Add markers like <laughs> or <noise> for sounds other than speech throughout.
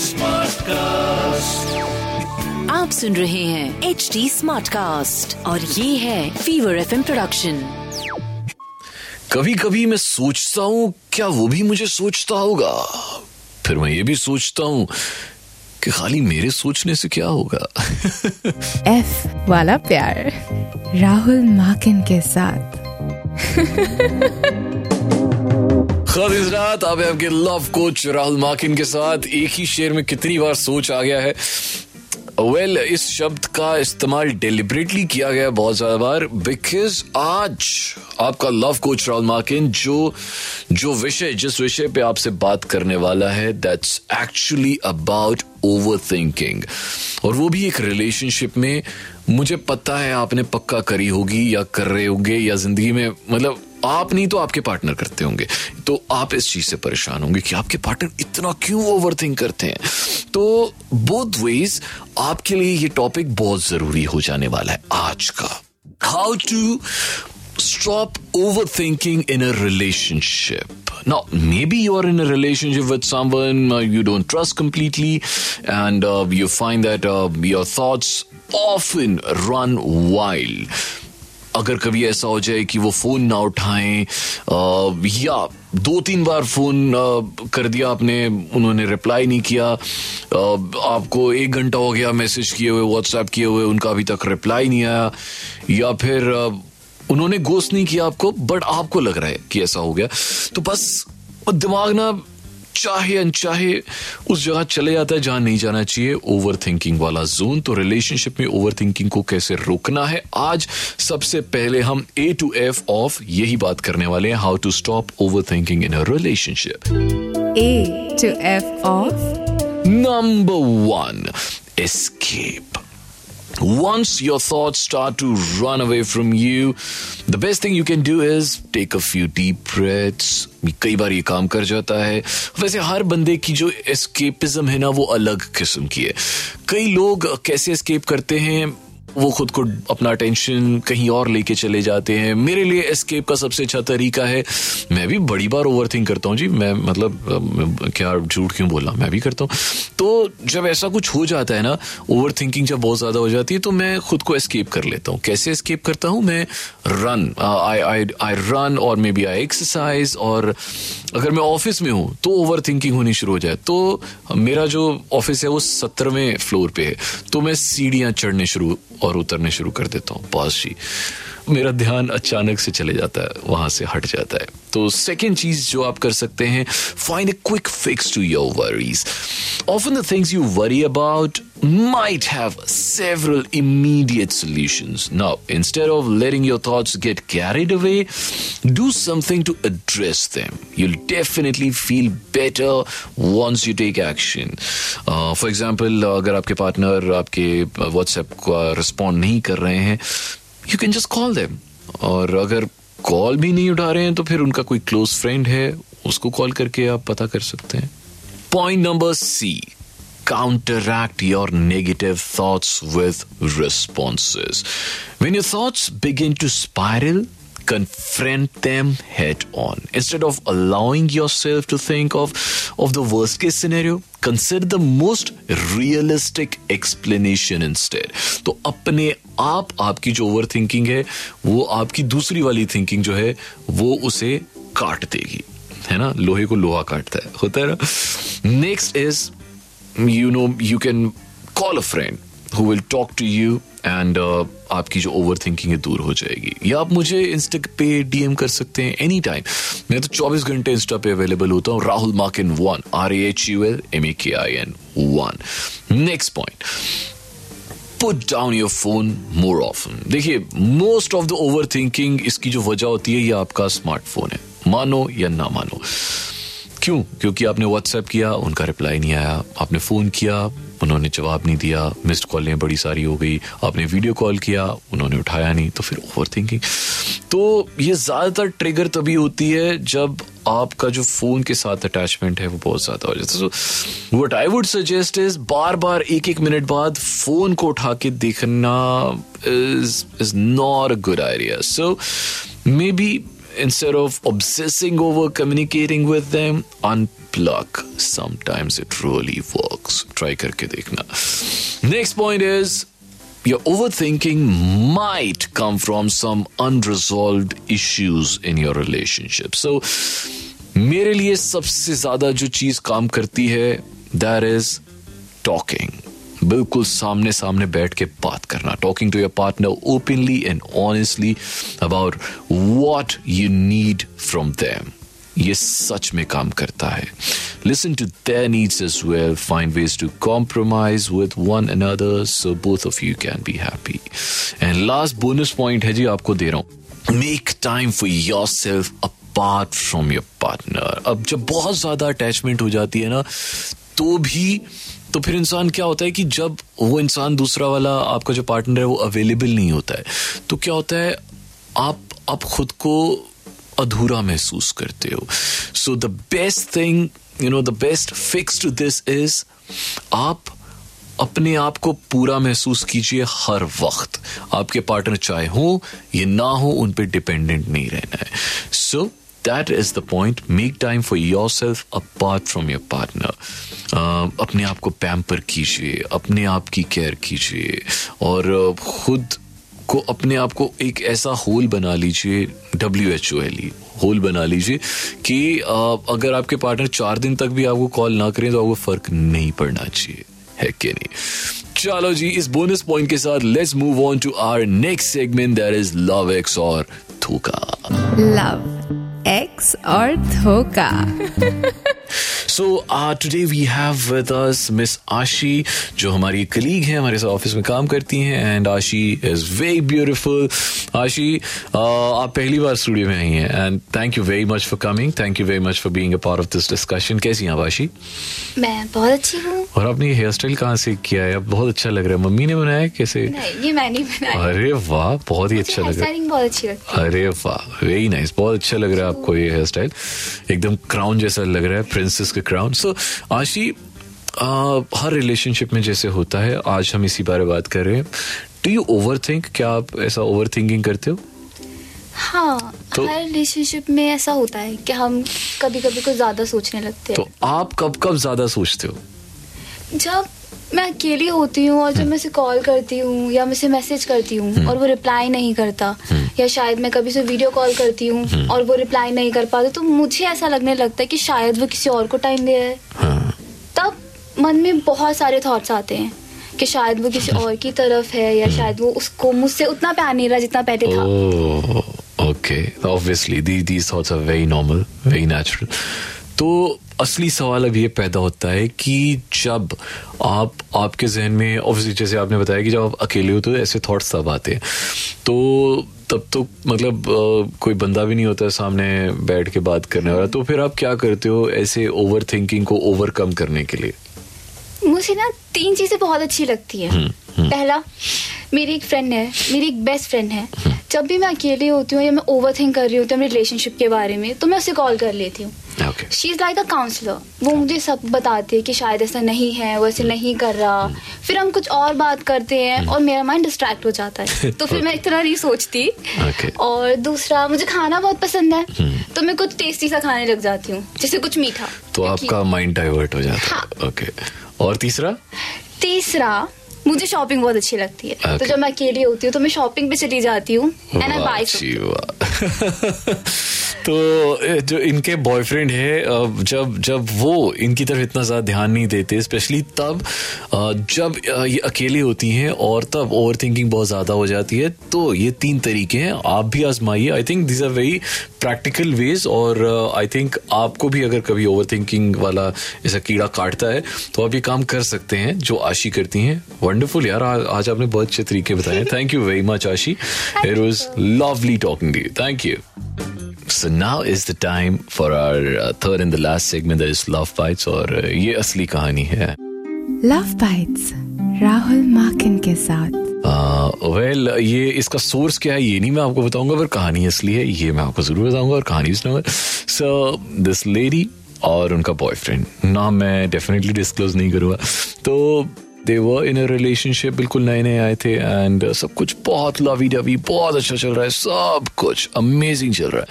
Smart cast आप सुन रहे हैं एच डी स्मार्ट कास्ट और ये है फीवर एफ़ प्रोडक्शन कभी कभी मैं सोचता हूँ क्या वो भी मुझे सोचता होगा? फिर मैं ये भी सोचता हूँ कि खाली मेरे सोचने से क्या होगा? <laughs> एफ़ वाला प्यार राहुल माकिन के साथ। <laughs> खादिज रात आप आपके लव कोच राहुल माकिन के साथ। एक ही शेर में कितनी बार सोच आ गया है। वेल well, इस शब्द का इस्तेमाल डेलिबरेटली किया गया बहुत ज़्यादा बार बिकॉज़ आज आपका लव कोच राहुल माकिन जो जो विषय जिस विषय पे आपसे बात करने वाला है that's actually about overthinking और वो भी एक रिलेशनशिप में मुझे पता है आपने पक्का करी होगी या कर रहे होंगे या ज़िंदगी में मतलब आप नहीं तो आपके पार्टनर करते होंगे तो आप इस चीज़ से परेशान होंगे कि आपके पार्टनर इतना क्यों ओवर करते हैं तो बोथ वेज आपके लिए ये टॉपिक बहुत ज़रूरी हो जाने वाला है आज का how to stop overthinking in a relationship. Now, maybe you are in a relationship with someone uh, you don't trust completely, and uh, you find that uh, your thoughts often run wild. अगर कभी ऐसा हो जाए कि वो phone ना उठाएँ या दो तीन बार फ़ोन कर दिया आपने, उन्होंने रिप्लाई नहीं किया आपको एक घंटा हो गया मैसेज किए हुए व्हाट्सएप किए हुए, उनका अभी तक रिप्लाई नहीं आया, या फिर उन्होंने गोस्ट नहीं किया आपको बट आपको लग रहा है कि ऐसा हो गया। तो बस दिमाग ना चाहे अनचाहे उस जगह चले जाता है जहाँ नहीं जाना चाहिए। ओवर थिंकिंग वाला जोन तो रिलेशनशिप में ओवर थिंकिंग को कैसे रोकना है? आज सबसे पहले हम ए टू एफ़ ऑफ़ यही बात करने वाले हैं। How to stop overthinking in a relationship A to F of number one escape once your thoughts start to run away from you, the best thing you can do is take a few deep breaths. कई बार ये काम कर जाता है वैसे हर बंदे की जो एस्केपिज्म है ना वो अलग किस्म की है कई लोग कैसे एस्केप करते हैं वो खुद को अपना टेंशन कहीं और लेके चले जाते हैं। मेरे लिए एस्केप का सबसे अच्छा तरीका है, मैं भी बड़ी बार ओवर थिंक करता हूँ जी। मैं मतलब क्या झूठ क्यों बोला? मैं भी करता हूँ। तो जब ऐसा कुछ हो जाता है ना ओवर थिंकिंग जब बहुत ज़्यादा हो जाती है तो मैं खुद को एस्केप कर लेता हूँ। कैसे एस्केप करता हूँ? मैं run I I I run और मे बी आई एक्सरसाइज और अगर मैं ऑफ़िस में हूँ तो ओवर थिंकिंग होनी शुरू हो जाए। तो मेरा जो ऑफ़िस है, वो सत्रहवें फ्लोर पे है। तो मैं सीढ़ियाँ चढ़ने शुरू और उतरने शुरू कर देता हूँ। बॉस जी। मेरा ध्यान अचानक से चले जाता है, वहाँ से हट जाता है। तो सेकेंड चीज़ जो आप कर सकते हैं find a quick fix to your worries often the things you worry about might have several immediate solution now instead of letting your thoughts get carried away do something to address them you'll definitely feel better once you take action for example अगर आपके partner आपके WhatsApp का respond नहीं कर रहे हैं you can just call them और अगर कॉल भी नहीं उठा रहे हैं तो फिर उनका कोई क्लोज फ्रेंड है उसको कॉल करके आप पता कर सकते हैं। Point number C counteract your negative thoughts with responses when your thoughts begin to spiral Confront them head on. Instead of allowing yourself to think of, of the worst case scenario, consider most realistic explanation instead तो अपने आप, आपकी जो over thinking है, वो आपकी दूसरी वाली थिंकिंग जो है, वो उसे काट देगी। है ना? लोहे को लोहा काटता है। होता है ना? Next is you know you can call a friend who will talk to you and आपकी जो ओवर थिंकिंग है दूर हो जाएगी। या आप मुझे इंस्टा पे डीएम कर सकते हैं एनी टाइम मैं तो 24 घंटे इंस्टा पे अवेलेबल होता हूँ। Rahul Makin one R H U L M A K I N one next point put down your phone more often देखिए most of the overthinking इसकी जो वजह होती है, ये आपका स्मार्टफ़ोन है। मानो या ना मानो। क्यों? क्योंकि आपने व्हाट्सएप किया, उनका रिप्लाई नहीं आया, आपने फ़ोन किया, उन्होंने जवाब नहीं दिया मिस्ड कॉलें बड़ी सारी हो गई, आपने वीडियो कॉल किया, उन्होंने उठाया नहीं तो फिर ओवर थिंकिंग तो ये ज़्यादातर ट्रिगर तभी होती है जब आपका जो फ़ोन के साथ अटैचमेंट है वो बहुत ज़्यादा हो जाता है। So what I would suggest is बार बार एक एक मिनट बाद फ़ोन को उठा के देखना is is not a good idea so maybe instead of obsessing over communicating with them, unplug. Sometimes it really works. Try karke dekhna. Next point is your overthinking might come from some unresolved issues in your relationship. So, मेरे लिए सबसे ज़्यादा जो चीज़ काम करती है that is talking बिल्कुल सामने सामने बैठ के बात करना। Talking to your partner openly and honestly about what you need from them ये सच में काम करता है। Listen to their needs as well find ways to compromise with one another so both of you can be happy and last bonus point है जी, आपको दे रहा हूँ। Make time for yourself apart from your partner अब जब बहुत ज़्यादा अटैचमेंट हो जाती है ना तो भी तो फिर इंसान क्या होता है कि जब वो इंसान दूसरा वाला, आपका जो पार्टनर है, वो अवेलेबल नहीं होता है तो क्या होता है, आप आप खुद को अधूरा महसूस करते हो। So the best thing you know the best fix to this is आप अपने आप को पूरा महसूस कीजिए हर वक्त। आपके पार्टनर चाहे हो ये ना हो, उन पर डिपेंडेंट नहीं रहना है। So that is the point make time for yourself apart from your partner अपने आप को पैम्पर कीजिए अपने आप की केयर कीजिए और uh, खुद को अपने आप को एक ऐसा होल बना लीजिए W H O L E whole बना लीजिए कि uh, अगर आपके पार्टनर चार दिन तक भी आपको कॉल ना करें तो आपको फ़र्क नहीं पड़ना चाहिए है कि नहीं? चलो जी इस बोनस पॉइंट के साथ let's move on to our next segment that is love ex और थूका लव एक्स और धोखा। <laughs> So today we have with us miss Ashi जो हमारी कलीग हैं हमारे साथ ऑफ़िस में काम करती हैं and Ashi is very beautiful Ashi आप पहली बार स्टूडियो में आई हैं and thank you very much for coming thank you very much for being a part of this discussion कैसी हैं आप आशी मैं बहुत अच्छी हूँ। और आपने हेयर स्टाइल कहाँ से किया है? बहुत अच्छा लग रहा है। मम्मी ने बनाया है? कैसे? नहीं ये मैंने बनाया अरे वाह बहुत ही अच्छा लग रहा है। स्टाइलिंग बहुत अच्छी लगती है। अरे वाह वेरी नाइस बहुत अच्छा लग रहा है आपको ये हेयर स्टाइल एकदम क्राउन जैसा लग रहा है प्रिंसेस का क्राउन सो आशी हर रिलेशनशिप में जैसे होता है आज हम इसी बारे बात कर रहे हैं। डू यू ओवर थिंक क्या आप ऐसा ओवर थिंकिंग करते हो? हाँ तो- हर रिलेशनशिप में ऐसा होता है कि हम कभी कभी कुछ ज़्यादा सोचने लगते हैं। तो आप कब कब ज़्यादा सोचते हो? जब मैं अकेली होती हूँ और जब मैं उसे कॉल करती हूँ या मैं उसे मैसेज करती हूँ और वो रिप्लाई नहीं करता या शायद मैं कभी से वीडियो कॉल करती हूँ और वो रिप्लाई नहीं कर पाता तो मुझे ऐसा लगने लगता है कि शायद वो किसी और को टाइम दे रहा है। हाँ। तब मन में बहुत सारे थॉट्स आते हैं कि शायद वो किसी और की तरफ़ है या शायद वो उसको मुझसे उतना प्यार नहीं रहा जितना पहले था। okay. Obviously, these, these thoughts are very normal, very natural. तो असली सवाल अब ये पैदा होता है कि जब आप आपके जहन में ऑब्वियसली जैसे आपने बताया कि जब आप अकेले हो तो ऐसे थॉट्स तब आते हैं। तो तब तो मतलब कोई बंदा भी नहीं होता है सामने बैठ के बात करने वाला। तो फिर आप क्या करते हो ऐसे ओवर थिंकिंग को ओवरकम करने के लिए? मुझे ना तीन चीज़ें बहुत अच्छी लगती है। पहला मेरी एक फ्रेंड है मेरी एक बेस्ट फ्रेंड है। जब भी मैं अकेली होती हूँ या मैं ओवर थिंक कर रही होती हूँ रिलेशनशिप के बारे में तो मैं उसे कॉल कर लेती हूँ। She is like a counsellor वो मुझे सब बताती है कि शायद ऐसा नहीं है वो ऐसे नहीं कर रहा। फिर हम कुछ और बात करते हैं और मेरा माइंड डिस्ट्रैक्ट हो जाता है। <laughs> तो फिर मैं इतना नहीं सोचती. और दूसरा मुझे खाना बहुत पसंद है तो मैं कुछ टेस्टी सा खाने लग जाती हूँ जैसे कुछ मीठा। तो आपका माइंड डाइवर्ट हो जाता हाँ। है। ओके और तीसरा? तीसरा मुझे शॉपिंग बहुत अच्छी लगती है। Okay. तो जब मैं अकेली होती हूँ तो मैं शॉपिंग पे चली जाती हूँ। एंड आई बाय तो जो इनके बॉयफ्रेंड है जब जब वो इनकी तरफ़ इतना ज़्यादा ध्यान नहीं देते स्पेशली तब जब ये अकेली होती हैं और तब ओवर थिंकिंग बहुत ज़्यादा हो जाती है तो ये तीन तरीके हैं। आप भी आजमाइए। I think this are very practical ways और आई थिंक आपको भी अगर कभी ओवर थिंकिंग वाला ऐसा कीड़ा काटता है तो आप ये काम कर सकते हैं जो आशी करती हैं। वंडरफुल यार आ- आज आपने बहुत अच्छे तरीके बताए। Thank you very much Ashi. It was lovely talking to you. Thank you. So now is the time for our uh, third and the last segment that is Love Bites और uh, ये असली कहानी है। Love bites Rahul माकिन के साथ। Well ये इसका source क्या है? ये नहीं मैं आपको बताऊँगा, पर कहानी असली है, ये मैं आपको ज़रूर बताऊँगा और कहानी सो दिस लेडी और उनका बॉयफ्रेंड नाम मैं डेफिनेटली डिस्क्लोज नहीं करूँगा। तो दे वर इन अ रिलेशनशिप बिल्कुल नए नए आए थे एंड सब कुछ बहुत लवी डवी बहुत अच्छा चल रहा है, सब कुछ अमेजिंग चल रहा है।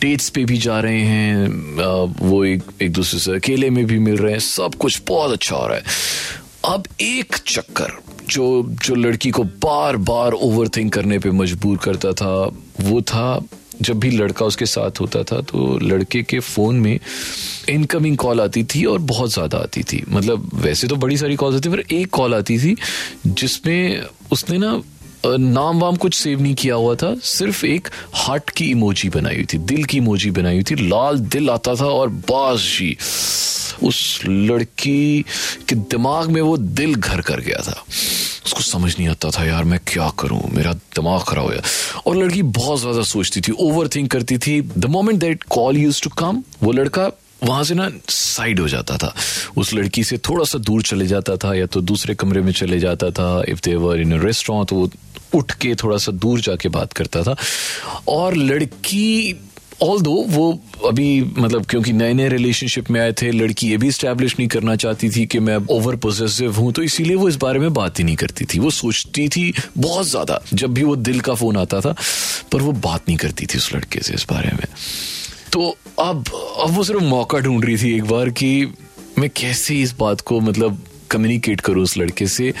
डेट्स पे भी जा रहे हैं वो एक एक दूसरे से अकेले में भी मिल रहे हैं, सब कुछ बहुत अच्छा हो रहा है। अब एक चक्कर जो जो लड़की को बार बार ओवर थिंक करने पे मजबूर करता था, वो था जब भी लड़का उसके साथ होता था तो लड़के के फ़ोन में इनकमिंग कॉल आती थी और बहुत ज़्यादा आती थी। मतलब वैसे तो बड़ी सारी कॉल आती थी, पर एक कॉल आती थी जिसमें उसने ना नाम वाम कुछ सेव नहीं किया हुआ था, सिर्फ़ एक हार्ट की इमोजी बनाई हुई थी, दिल की इमोजी बनाई हुई थी, लाल दिल आता था और बाजी उस लड़की के दिमाग में वो दिल घर कर गया था। उसको समझ नहीं आता था, यार, मैं क्या करूँ? मेरा दिमाग खराब हो गया। और लड़की बहुत ज़्यादा सोचती थी ओवर थिंक करती थी। The moment that call used to come वो लड़का वहाँ से ना साइड हो जाता था। उस लड़की से थोड़ा सा दूर चले जाता था या तो दूसरे कमरे में चले जाता था। If they were in restaurant तो वो उठ के थोड़ा सा दूर जाके बात करता था। और लड़की ऑल दो वो अभी मतलब क्योंकि नए नए रिलेशनशिप में आए थे, लड़की ये भी स्टैब्लिश नहीं करना चाहती थी कि मैं ओवर पोजेसिव हूँ तो इसीलिए वो इस बारे में बात ही नहीं करती थी। वो सोचती थी बहुत ज़्यादा, जब भी वो दिल का फ़ोन आता था, पर वो बात नहीं करती थी उस लड़के से इस बारे में। तो अब अब वो सिर्फ़ मौका ढूंढ रही थी एक बार कि मैं कैसे इस बात को मतलब कम्युनिकेट करूँ उस लड़के से।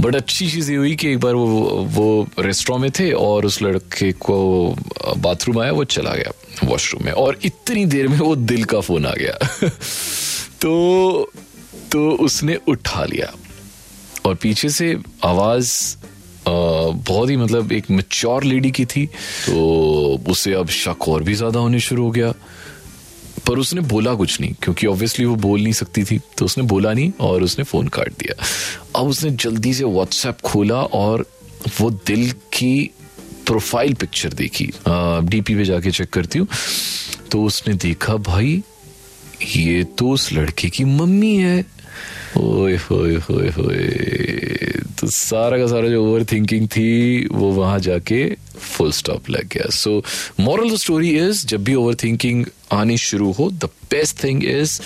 बट अच्छी चीज़ ये हुई कि एक बार वो वो रेस्टोरेंट में थे और उस लड़के को बाथरूम आया, वो चला गया वॉशरूम में। और इतनी देर में वो दिल का फ़ोन आ गया। <laughs> तो तो उसने उठा लिया। और पीछे से आवाज़ बहुत ही मतलब एक मेच्योर लेडी की थी तो उसे अब शक और भी ज़्यादा होने शुरू हो गया। पर उसने बोला कुछ नहीं, क्योंकि ऑब्वियसली वो बोल नहीं सकती थी तो उसने बोला नहीं और उसने फ़ोन काट दिया। अब उसने जल्दी से व्हाट्सएप खोला और वो दिल की प्रोफ़ाइल पिक्चर देखी। डीपी पे जाके चेक करती हूँ तो उसने देखा, भाई, ये तो उस लड़के की मम्मी है। ओए होए होए होए। तो सारा का सारा जो ओवर थिंकिंग थी, वो वहाँ जाके फुल स्टॉप लग गया। सो मॉरल स्टोरी इज़ जब भी ओवर थिंकिंग आनी शुरू हो द बेस्ट थिंग इज़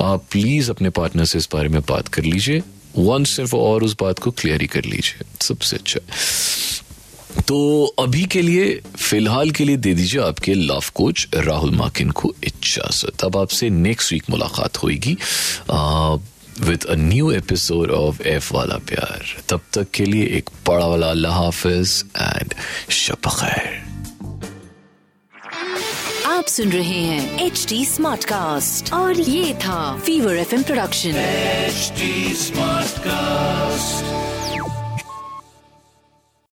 आप प्लीज़ अपने पार्टनर से इस बारे में बात कर लीजिए। वन सिर्फ़ और उस बात को क्लियर ही कर लीजिए। सबसे अच्छा। तो अभी के लिए, फ़िलहाल के लिए दे दीजिए आपके लव कोच राहुल माकिन को इजाज़त। अब आपसे नेक्स्ट वीक मुलाकात होगी with a new episode of F वाला प्यार तब तक के लिए एक बड़ा वाला अल्लाह हाफिज एंड शब खैर। आप सुन रहे हैं एच डी स्मार्ट कास्ट और ये था Fever F M production H smart cast